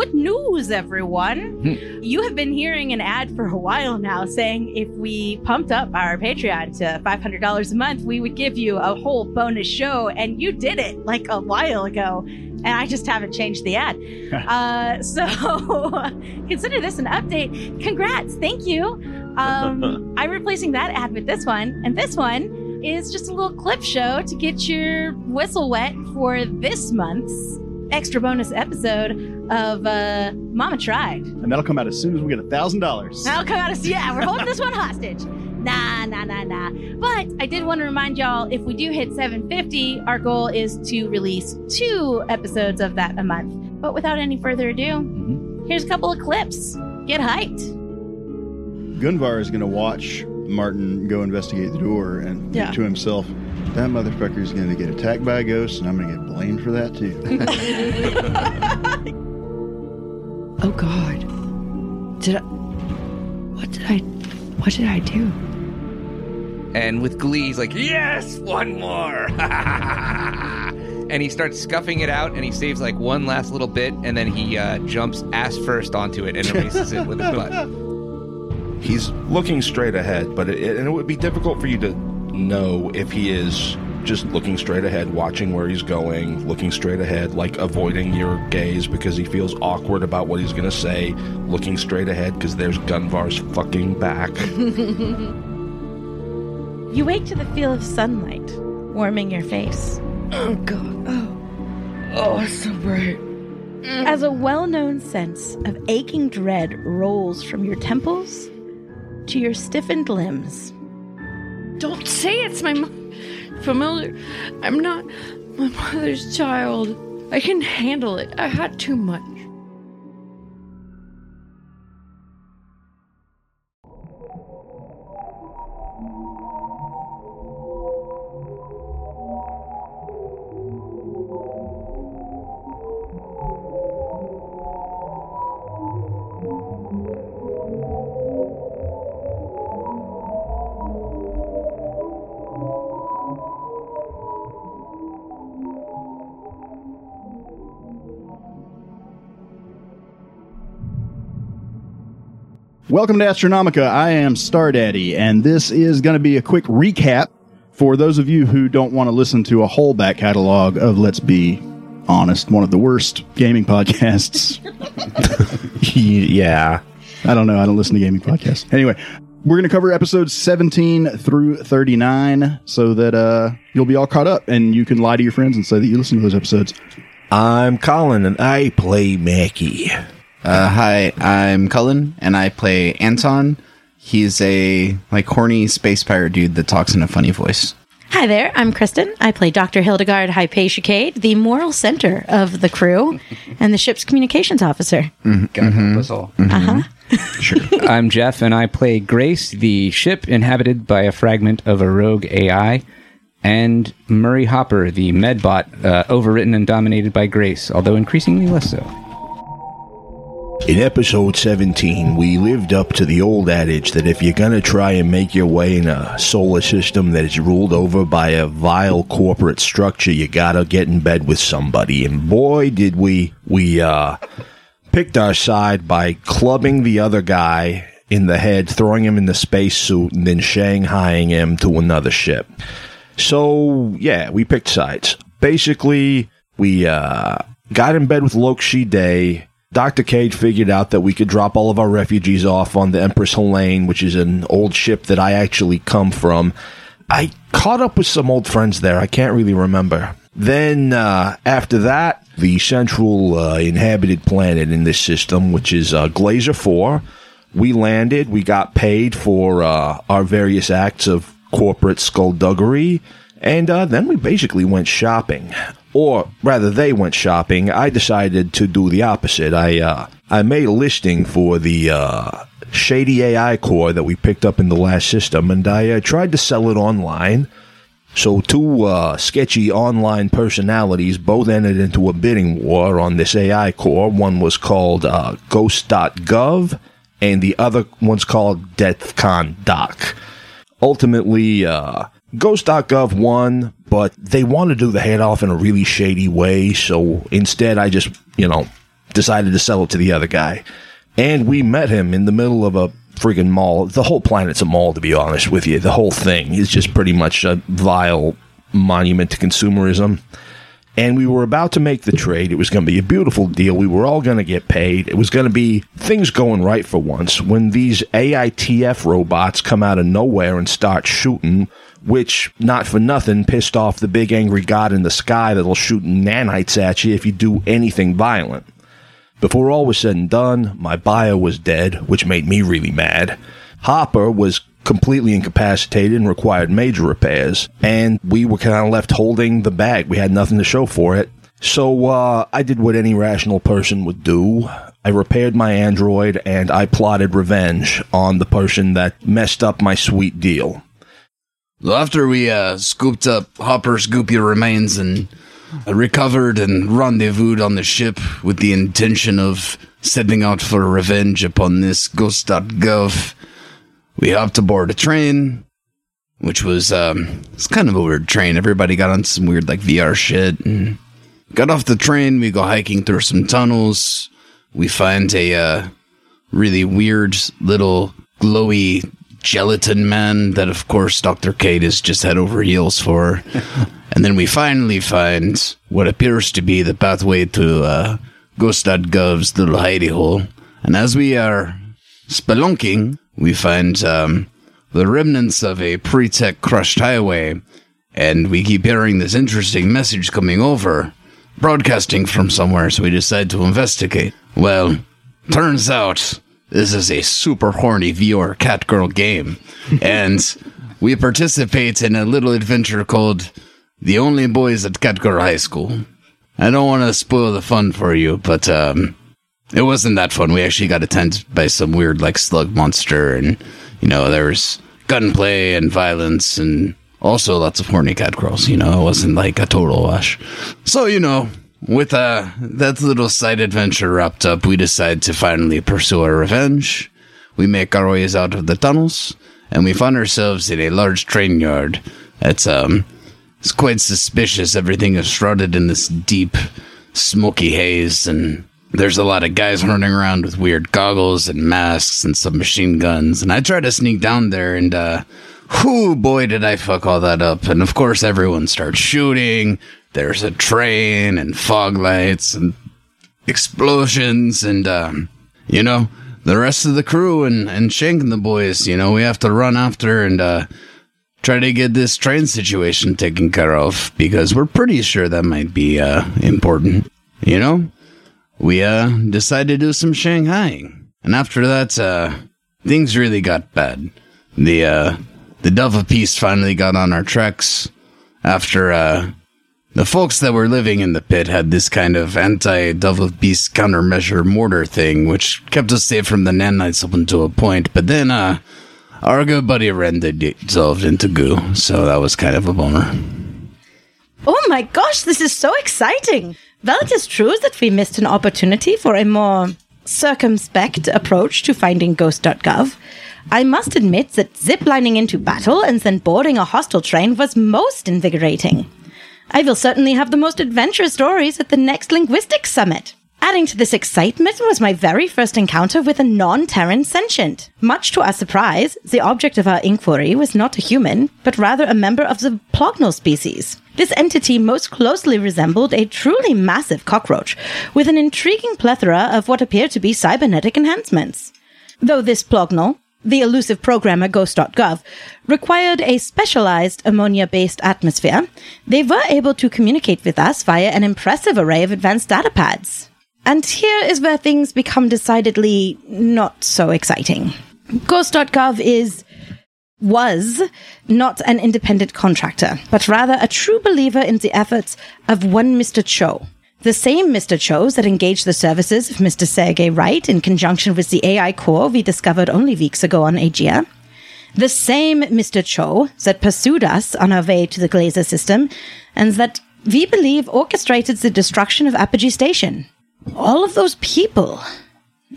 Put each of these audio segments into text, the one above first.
good news, everyone. you have been hearing an ad for a while now saying if we pumped up our Patreon to $500 a month, we would give you a whole bonus show. And you did it like a while ago. And I just haven't changed the ad. uh, so consider this an update. Congrats. Thank you. Um, I'm replacing that ad with this one. And this one is just a little clip show to get your whistle wet for this month's extra bonus episode of uh, Mama Tried. And that'll come out as soon as we get a thousand dollars. That'll come out of yeah, we're holding this one hostage. Nah, nah, nah, nah. But I did want to remind y'all if we do hit 750, our goal is to release two episodes of that a month. But without any further ado, here's a couple of clips. Get hyped. Gunvar is going to watch Martin go investigate the door and Yeah. to himself, that motherfucker is going to get attacked by a ghost, and I'm going to get blamed for that too. Oh God. Did I What did I What did I do? And with glee, he's like, "Yes, one more!" and he starts scuffing it out, and he saves like one last little bit, and then he uh, jumps ass first onto it and erases it with his butt. He's looking straight ahead, but it, and it would be difficult for you to know if he is just looking straight ahead, watching where he's going, looking straight ahead, like avoiding your gaze because he feels awkward about what he's going to say, looking straight ahead because there's Gunvar's fucking back. You wake to the feel of sunlight warming your face. Oh God. Oh. Oh, it's so bright. As a well known sense of aching dread rolls from your temples to your stiffened limbs. Don't say it's my mo- familiar. I'm not my mother's child. I can handle it. I had too much. Welcome to Astronomica. I am Star Daddy, and this is going to be a quick recap for those of you who don't want to listen to a whole back catalog of, let's be honest, one of the worst gaming podcasts. yeah. I don't know. I don't listen to gaming podcasts. Anyway, we're going to cover episodes 17 through 39 so that uh, you'll be all caught up and you can lie to your friends and say that you listen to those episodes. I'm Colin and I play Mackie. Uh, hi, I'm Cullen, and I play Anton. He's a like horny space pirate dude that talks in a funny voice. Hi there, I'm Kristen. I play Dr. Hildegard Hypatia the moral center of the crew and the ship's communications officer. God help us all. I'm Jeff, and I play Grace, the ship inhabited by a fragment of a rogue AI, and Murray Hopper, the medbot, uh, overwritten and dominated by Grace, although increasingly less so. In episode 17, we lived up to the old adage that if you're gonna try and make your way in a solar system that is ruled over by a vile corporate structure, you gotta get in bed with somebody. And boy, did we, we, uh, picked our side by clubbing the other guy in the head, throwing him in the spacesuit, and then shanghaiing him to another ship. So, yeah, we picked sides. Basically, we, uh, got in bed with Lokshi Day. Dr. Cage figured out that we could drop all of our refugees off on the Empress Helene, which is an old ship that I actually come from. I caught up with some old friends there. I can't really remember. Then, uh, after that, the central uh, inhabited planet in this system, which is uh, Glazer 4, we landed. We got paid for uh, our various acts of corporate skullduggery. And uh, then we basically went shopping. Or rather, they went shopping. I decided to do the opposite. I, uh, I made a listing for the uh, shady AI core that we picked up in the last system, and I uh, tried to sell it online. So two uh, sketchy online personalities both entered into a bidding war on this AI core. One was called uh, Ghost.gov, and the other one's called DeathCon Doc. Ultimately, uh, Ghost.gov won, but they want to do the head off in a really shady way. So instead, I just, you know, decided to sell it to the other guy. And we met him in the middle of a friggin' mall. The whole planet's a mall, to be honest with you. The whole thing is just pretty much a vile monument to consumerism. And we were about to make the trade. It was going to be a beautiful deal. We were all going to get paid. It was going to be things going right for once when these AITF robots come out of nowhere and start shooting, which, not for nothing, pissed off the big angry god in the sky that'll shoot nanites at you if you do anything violent. Before all was said and done, my bio was dead, which made me really mad. Hopper was completely incapacitated and required major repairs, and we were kind of left holding the bag. We had nothing to show for it. So uh, I did what any rational person would do. I repaired my android and I plotted revenge on the person that messed up my sweet deal. After we uh, scooped up Hopper's goopy remains and uh, recovered and rendezvoused on the ship with the intention of setting out for revenge upon this ghost.gov, we hopped aboard a train, which was um, it's kind of a weird train. Everybody got on some weird like VR shit and got off the train. We go hiking through some tunnels. We find a uh, really weird little glowy gelatin man that, of course, Dr. Kate is just head over heels for. and then we finally find what appears to be the pathway to uh, Ghost.gov's little hidey hole. And as we are spelunking, we find um, the remnants of a pre tech crushed highway. And we keep hearing this interesting message coming over, broadcasting from somewhere, so we decide to investigate. Well, turns out this is a super horny viewer cat girl game. and we participate in a little adventure called The Only Boys at Catgirl High School. I don't want to spoil the fun for you, but um, it wasn't that fun. We actually got attacked by some weird, like, slug monster, and, you know, there was gunplay and violence and also lots of horny cat girls. You know, it wasn't like a total wash. So, you know, with uh, that little side adventure wrapped up, we decide to finally pursue our revenge. We make our ways out of the tunnels, and we find ourselves in a large train yard. It's um, it's quite suspicious. Everything is shrouded in this deep, smoky haze, and there's a lot of guys running around with weird goggles and masks and submachine guns. And I try to sneak down there, and uh, whoo, boy, did I fuck all that up. And of course, everyone starts shooting. There's a train and fog lights and explosions, and um, you know, the rest of the crew and and Shank and the boys. You know, we have to run after and uh, try to get this train situation taken care of because we're pretty sure that might be uh, important. You know, we uh, decided to do some Shanghaiing, and after that, uh, things really got bad. The uh, the Dove of Peace finally got on our tracks after uh, the folks that were living in the pit had this kind of anti of Peace countermeasure mortar thing, which kept us safe from the nanites up until a point. But then, uh, our good buddy Ren dissolved into goo, so that was kind of a bummer. Oh my gosh, this is so exciting! Well, it is true that we missed an opportunity for a more circumspect approach to finding Ghost.gov. I must admit that ziplining into battle and then boarding a hostile train was most invigorating. I will certainly have the most adventurous stories at the next linguistics summit. Adding to this excitement was my very first encounter with a non-Terran sentient. Much to our surprise, the object of our inquiry was not a human, but rather a member of the Plognal species. This entity most closely resembled a truly massive cockroach, with an intriguing plethora of what appeared to be cybernetic enhancements. Though this Plognal, the elusive programmer Ghost.gov, required a specialized ammonia based atmosphere, they were able to communicate with us via an impressive array of advanced data pads. And here is where things become decidedly not so exciting. Ghost.gov is was not an independent contractor, but rather a true believer in the efforts of one Mr. Cho, the same Mr. Cho's that engaged the services of Mr. Sergey Wright in conjunction with the AI core we discovered only weeks ago on Aegea. The same Mr. Cho that pursued us on our way to the Glazer system and that we believe orchestrated the destruction of Apogee Station. All of those people.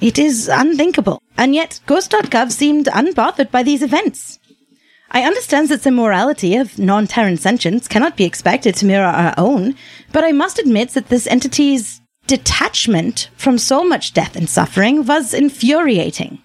It is unthinkable. And yet, Ghost.gov seemed unbothered by these events. I understand that the morality of non-Terran sentients cannot be expected to mirror our own, but I must admit that this entity's detachment from so much death and suffering was infuriating.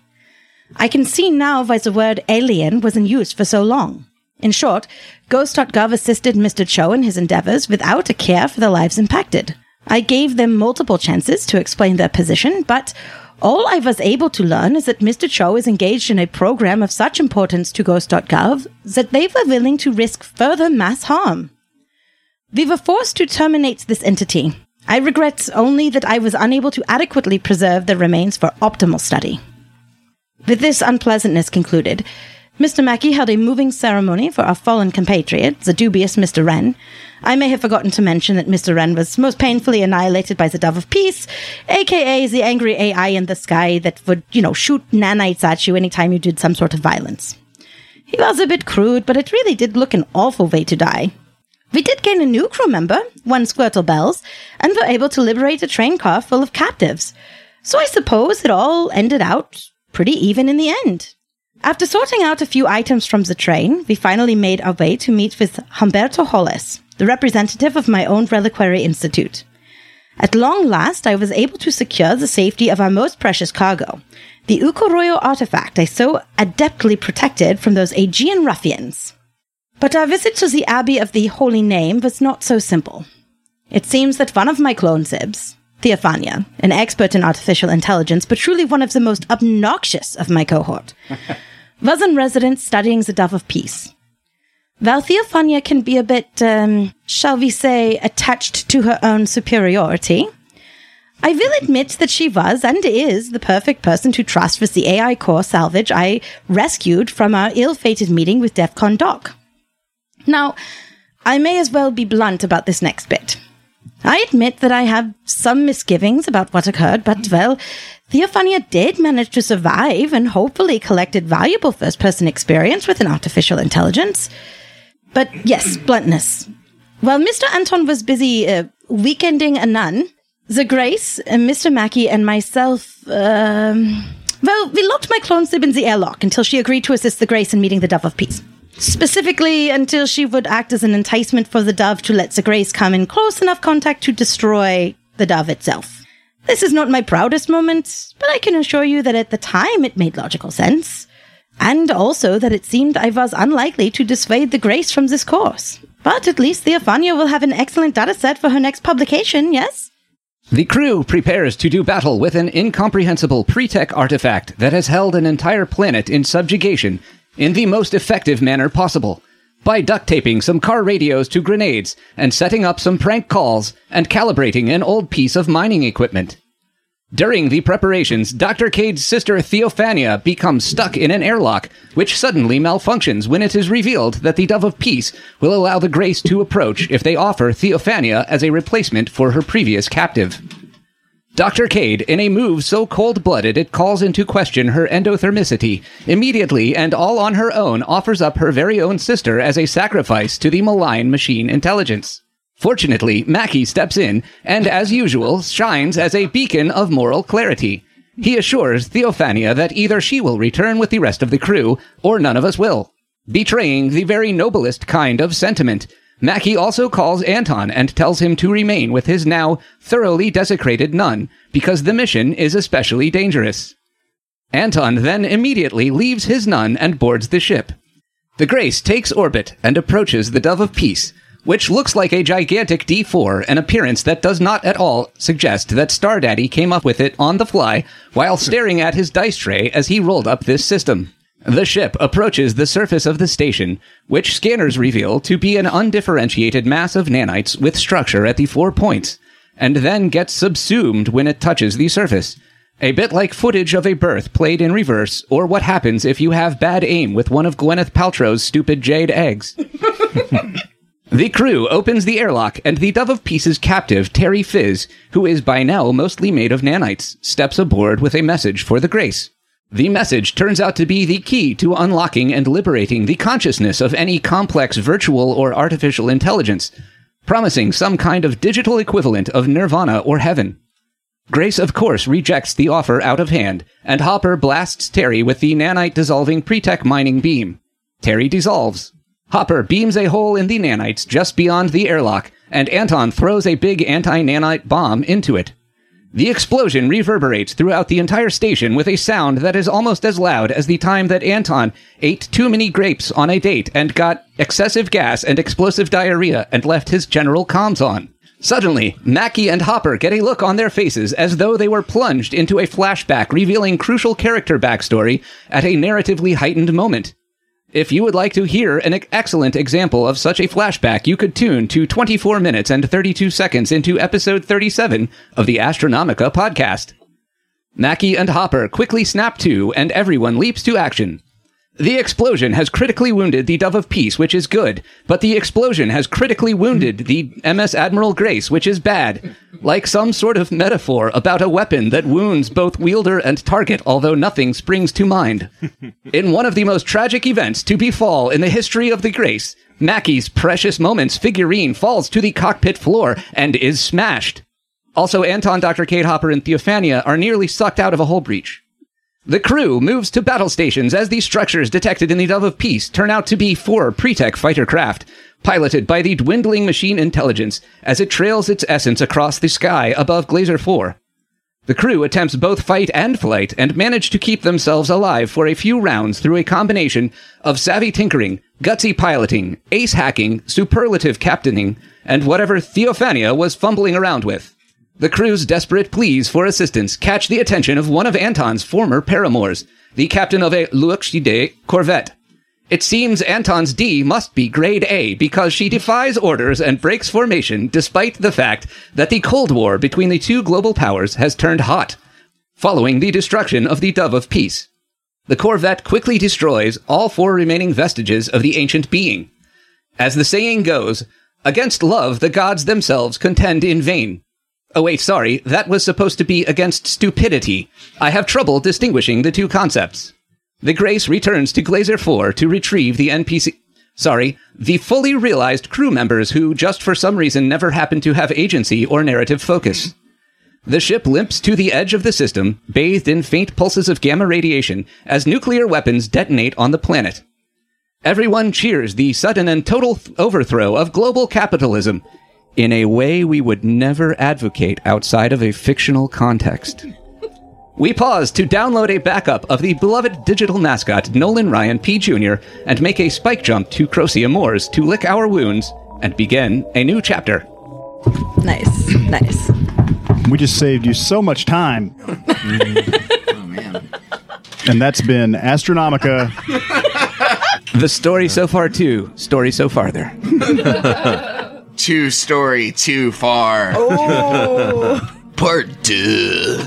I can see now why the word alien was in use for so long. In short, Ghost.gov assisted Mr. Cho in his endeavors without a care for the lives impacted. I gave them multiple chances to explain their position, but all I was able to learn is that Mr. Cho is engaged in a program of such importance to Ghost.gov that they were willing to risk further mass harm. We were forced to terminate this entity. I regret only that I was unable to adequately preserve the remains for optimal study. With this unpleasantness concluded, Mr. Mackey held a moving ceremony for our fallen compatriot, the dubious Mr. Wren. I may have forgotten to mention that Mr. Wren was most painfully annihilated by the Dove of Peace, aka the angry AI in the sky that would, you know, shoot nanites at you anytime you did some sort of violence. He was a bit crude, but it really did look an awful way to die. We did gain a new crew member, one Squirtle Bells, and were able to liberate a train car full of captives. So I suppose it all ended out pretty even in the end. After sorting out a few items from the train, we finally made our way to meet with Humberto Hollis, the representative of my own reliquary institute. At long last, I was able to secure the safety of our most precious cargo, the Ukoroyo artifact I so adeptly protected from those Aegean ruffians. But our visit to the Abbey of the Holy Name was not so simple. It seems that one of my clone sibs, Theophania, an expert in artificial intelligence, but truly one of the most obnoxious of my cohort, was in residence studying the Dove of Peace. While Theophania can be a bit, um, shall we say, attached to her own superiority, I will admit that she was and is the perfect person to trust with the AI core salvage I rescued from our ill-fated meeting with DEFCON Doc. Now, I may as well be blunt about this next bit. I admit that I have some misgivings about what occurred, but well, Theophania did manage to survive and hopefully collected valuable first person experience with an artificial intelligence. But yes, bluntness. While Mr. Anton was busy uh, weekending a nun, the Grace, uh, Mr. Mackey, and myself, um, well, we locked my clone sib in the airlock until she agreed to assist the Grace in meeting the Dove of Peace. Specifically, until she would act as an enticement for the dove to let the Grace come in close enough contact to destroy the dove itself. This is not my proudest moment, but I can assure you that at the time it made logical sense. And also that it seemed I was unlikely to dissuade the Grace from this course. But at least Theophania will have an excellent data set for her next publication, yes? The crew prepares to do battle with an incomprehensible pre-tech artifact that has held an entire planet in subjugation in the most effective manner possible by duct taping some car radios to grenades and setting up some prank calls and calibrating an old piece of mining equipment. During the preparations, Dr. Cade's sister Theophania becomes stuck in an airlock, which suddenly malfunctions when it is revealed that the Dove of Peace will allow the Grace to approach if they offer Theophania as a replacement for her previous captive. Dr. Cade, in a move so cold blooded it calls into question her endothermicity, immediately and all on her own offers up her very own sister as a sacrifice to the malign machine intelligence. Fortunately, Mackie steps in and, as usual, shines as a beacon of moral clarity. He assures Theophania that either she will return with the rest of the crew, or none of us will, betraying the very noblest kind of sentiment Mackie also calls Anton and tells him to remain with his now thoroughly desecrated nun, because the mission is especially dangerous. Anton then immediately leaves his nun and boards the ship. The Grace takes orbit and approaches the Dove of Peace, which looks like a gigantic D4, an appearance that does not at all suggest that Stardaddy came up with it on the fly while staring at his dice tray as he rolled up this system. The ship approaches the surface of the station, which scanners reveal to be an undifferentiated mass of nanites with structure at the four points, and then gets subsumed when it touches the surface. A bit like footage of a birth played in reverse, or what happens if you have bad aim with one of Gwyneth Paltrow's stupid jade eggs. the crew opens the airlock, and the Dove of Peace's captive, Terry Fizz, who is by now mostly made of nanites, steps aboard with a message for the Grace. The message turns out to be the key to unlocking and liberating the consciousness of any complex virtual or artificial intelligence, promising some kind of digital equivalent of nirvana or heaven. Grace, of course, rejects the offer out of hand, and Hopper blasts Terry with the nanite dissolving pretech mining beam. Terry dissolves. Hopper beams a hole in the nanites just beyond the airlock, and Anton throws a big anti nanite bomb into it. The explosion reverberates throughout the entire station with a sound that is almost as loud as the time that Anton ate too many grapes on a date and got excessive gas and explosive diarrhea and left his general comms on. Suddenly, Mackie and Hopper get a look on their faces as though they were plunged into a flashback revealing crucial character backstory at a narratively heightened moment. If you would like to hear an excellent example of such a flashback, you could tune to 24 minutes and 32 seconds into episode 37 of the Astronomica podcast. Mackie and Hopper quickly snap to, and everyone leaps to action. The explosion has critically wounded the Dove of Peace, which is good, but the explosion has critically wounded the MS Admiral Grace, which is bad. Like some sort of metaphor about a weapon that wounds both wielder and target, although nothing springs to mind. In one of the most tragic events to befall in the history of the Grace, Mackie's precious moments figurine falls to the cockpit floor and is smashed. Also, Anton, Dr. Kate Hopper, and Theophania are nearly sucked out of a hull breach. The crew moves to battle stations as the structures detected in the Dove of Peace turn out to be four Pretech fighter craft, piloted by the dwindling machine intelligence as it trails its essence across the sky above Glazer 4. The crew attempts both fight and flight and manage to keep themselves alive for a few rounds through a combination of savvy tinkering, gutsy piloting, ace hacking, superlative captaining, and whatever Theophania was fumbling around with. The crew's desperate pleas for assistance catch the attention of one of Anton's former paramours, the captain of a Luoxide corvette. It seems Anton's D must be grade A because she defies orders and breaks formation despite the fact that the Cold War between the two global powers has turned hot, following the destruction of the Dove of Peace. The corvette quickly destroys all four remaining vestiges of the ancient being. As the saying goes, against love the gods themselves contend in vain. Oh, wait, sorry. That was supposed to be against stupidity. I have trouble distinguishing the two concepts. The Grace returns to Glazer 4 to retrieve the NPC. Sorry, the fully realized crew members who, just for some reason, never happen to have agency or narrative focus. The ship limps to the edge of the system, bathed in faint pulses of gamma radiation, as nuclear weapons detonate on the planet. Everyone cheers the sudden and total th- overthrow of global capitalism in a way we would never advocate outside of a fictional context. We pause to download a backup of the beloved digital mascot Nolan Ryan P. Jr. and make a spike jump to Crocia Moors to lick our wounds and begin a new chapter. Nice, nice. We just saved you so much time. Oh man. And that's been Astronomica. The story so far, too. Story so farther. Two story too far. Oh. Part two.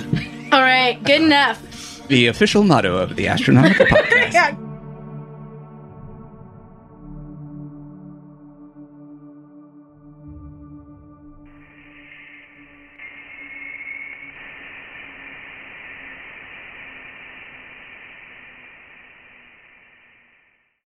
All right, good enough. The official motto of the Astronomical Podcast. Yeah.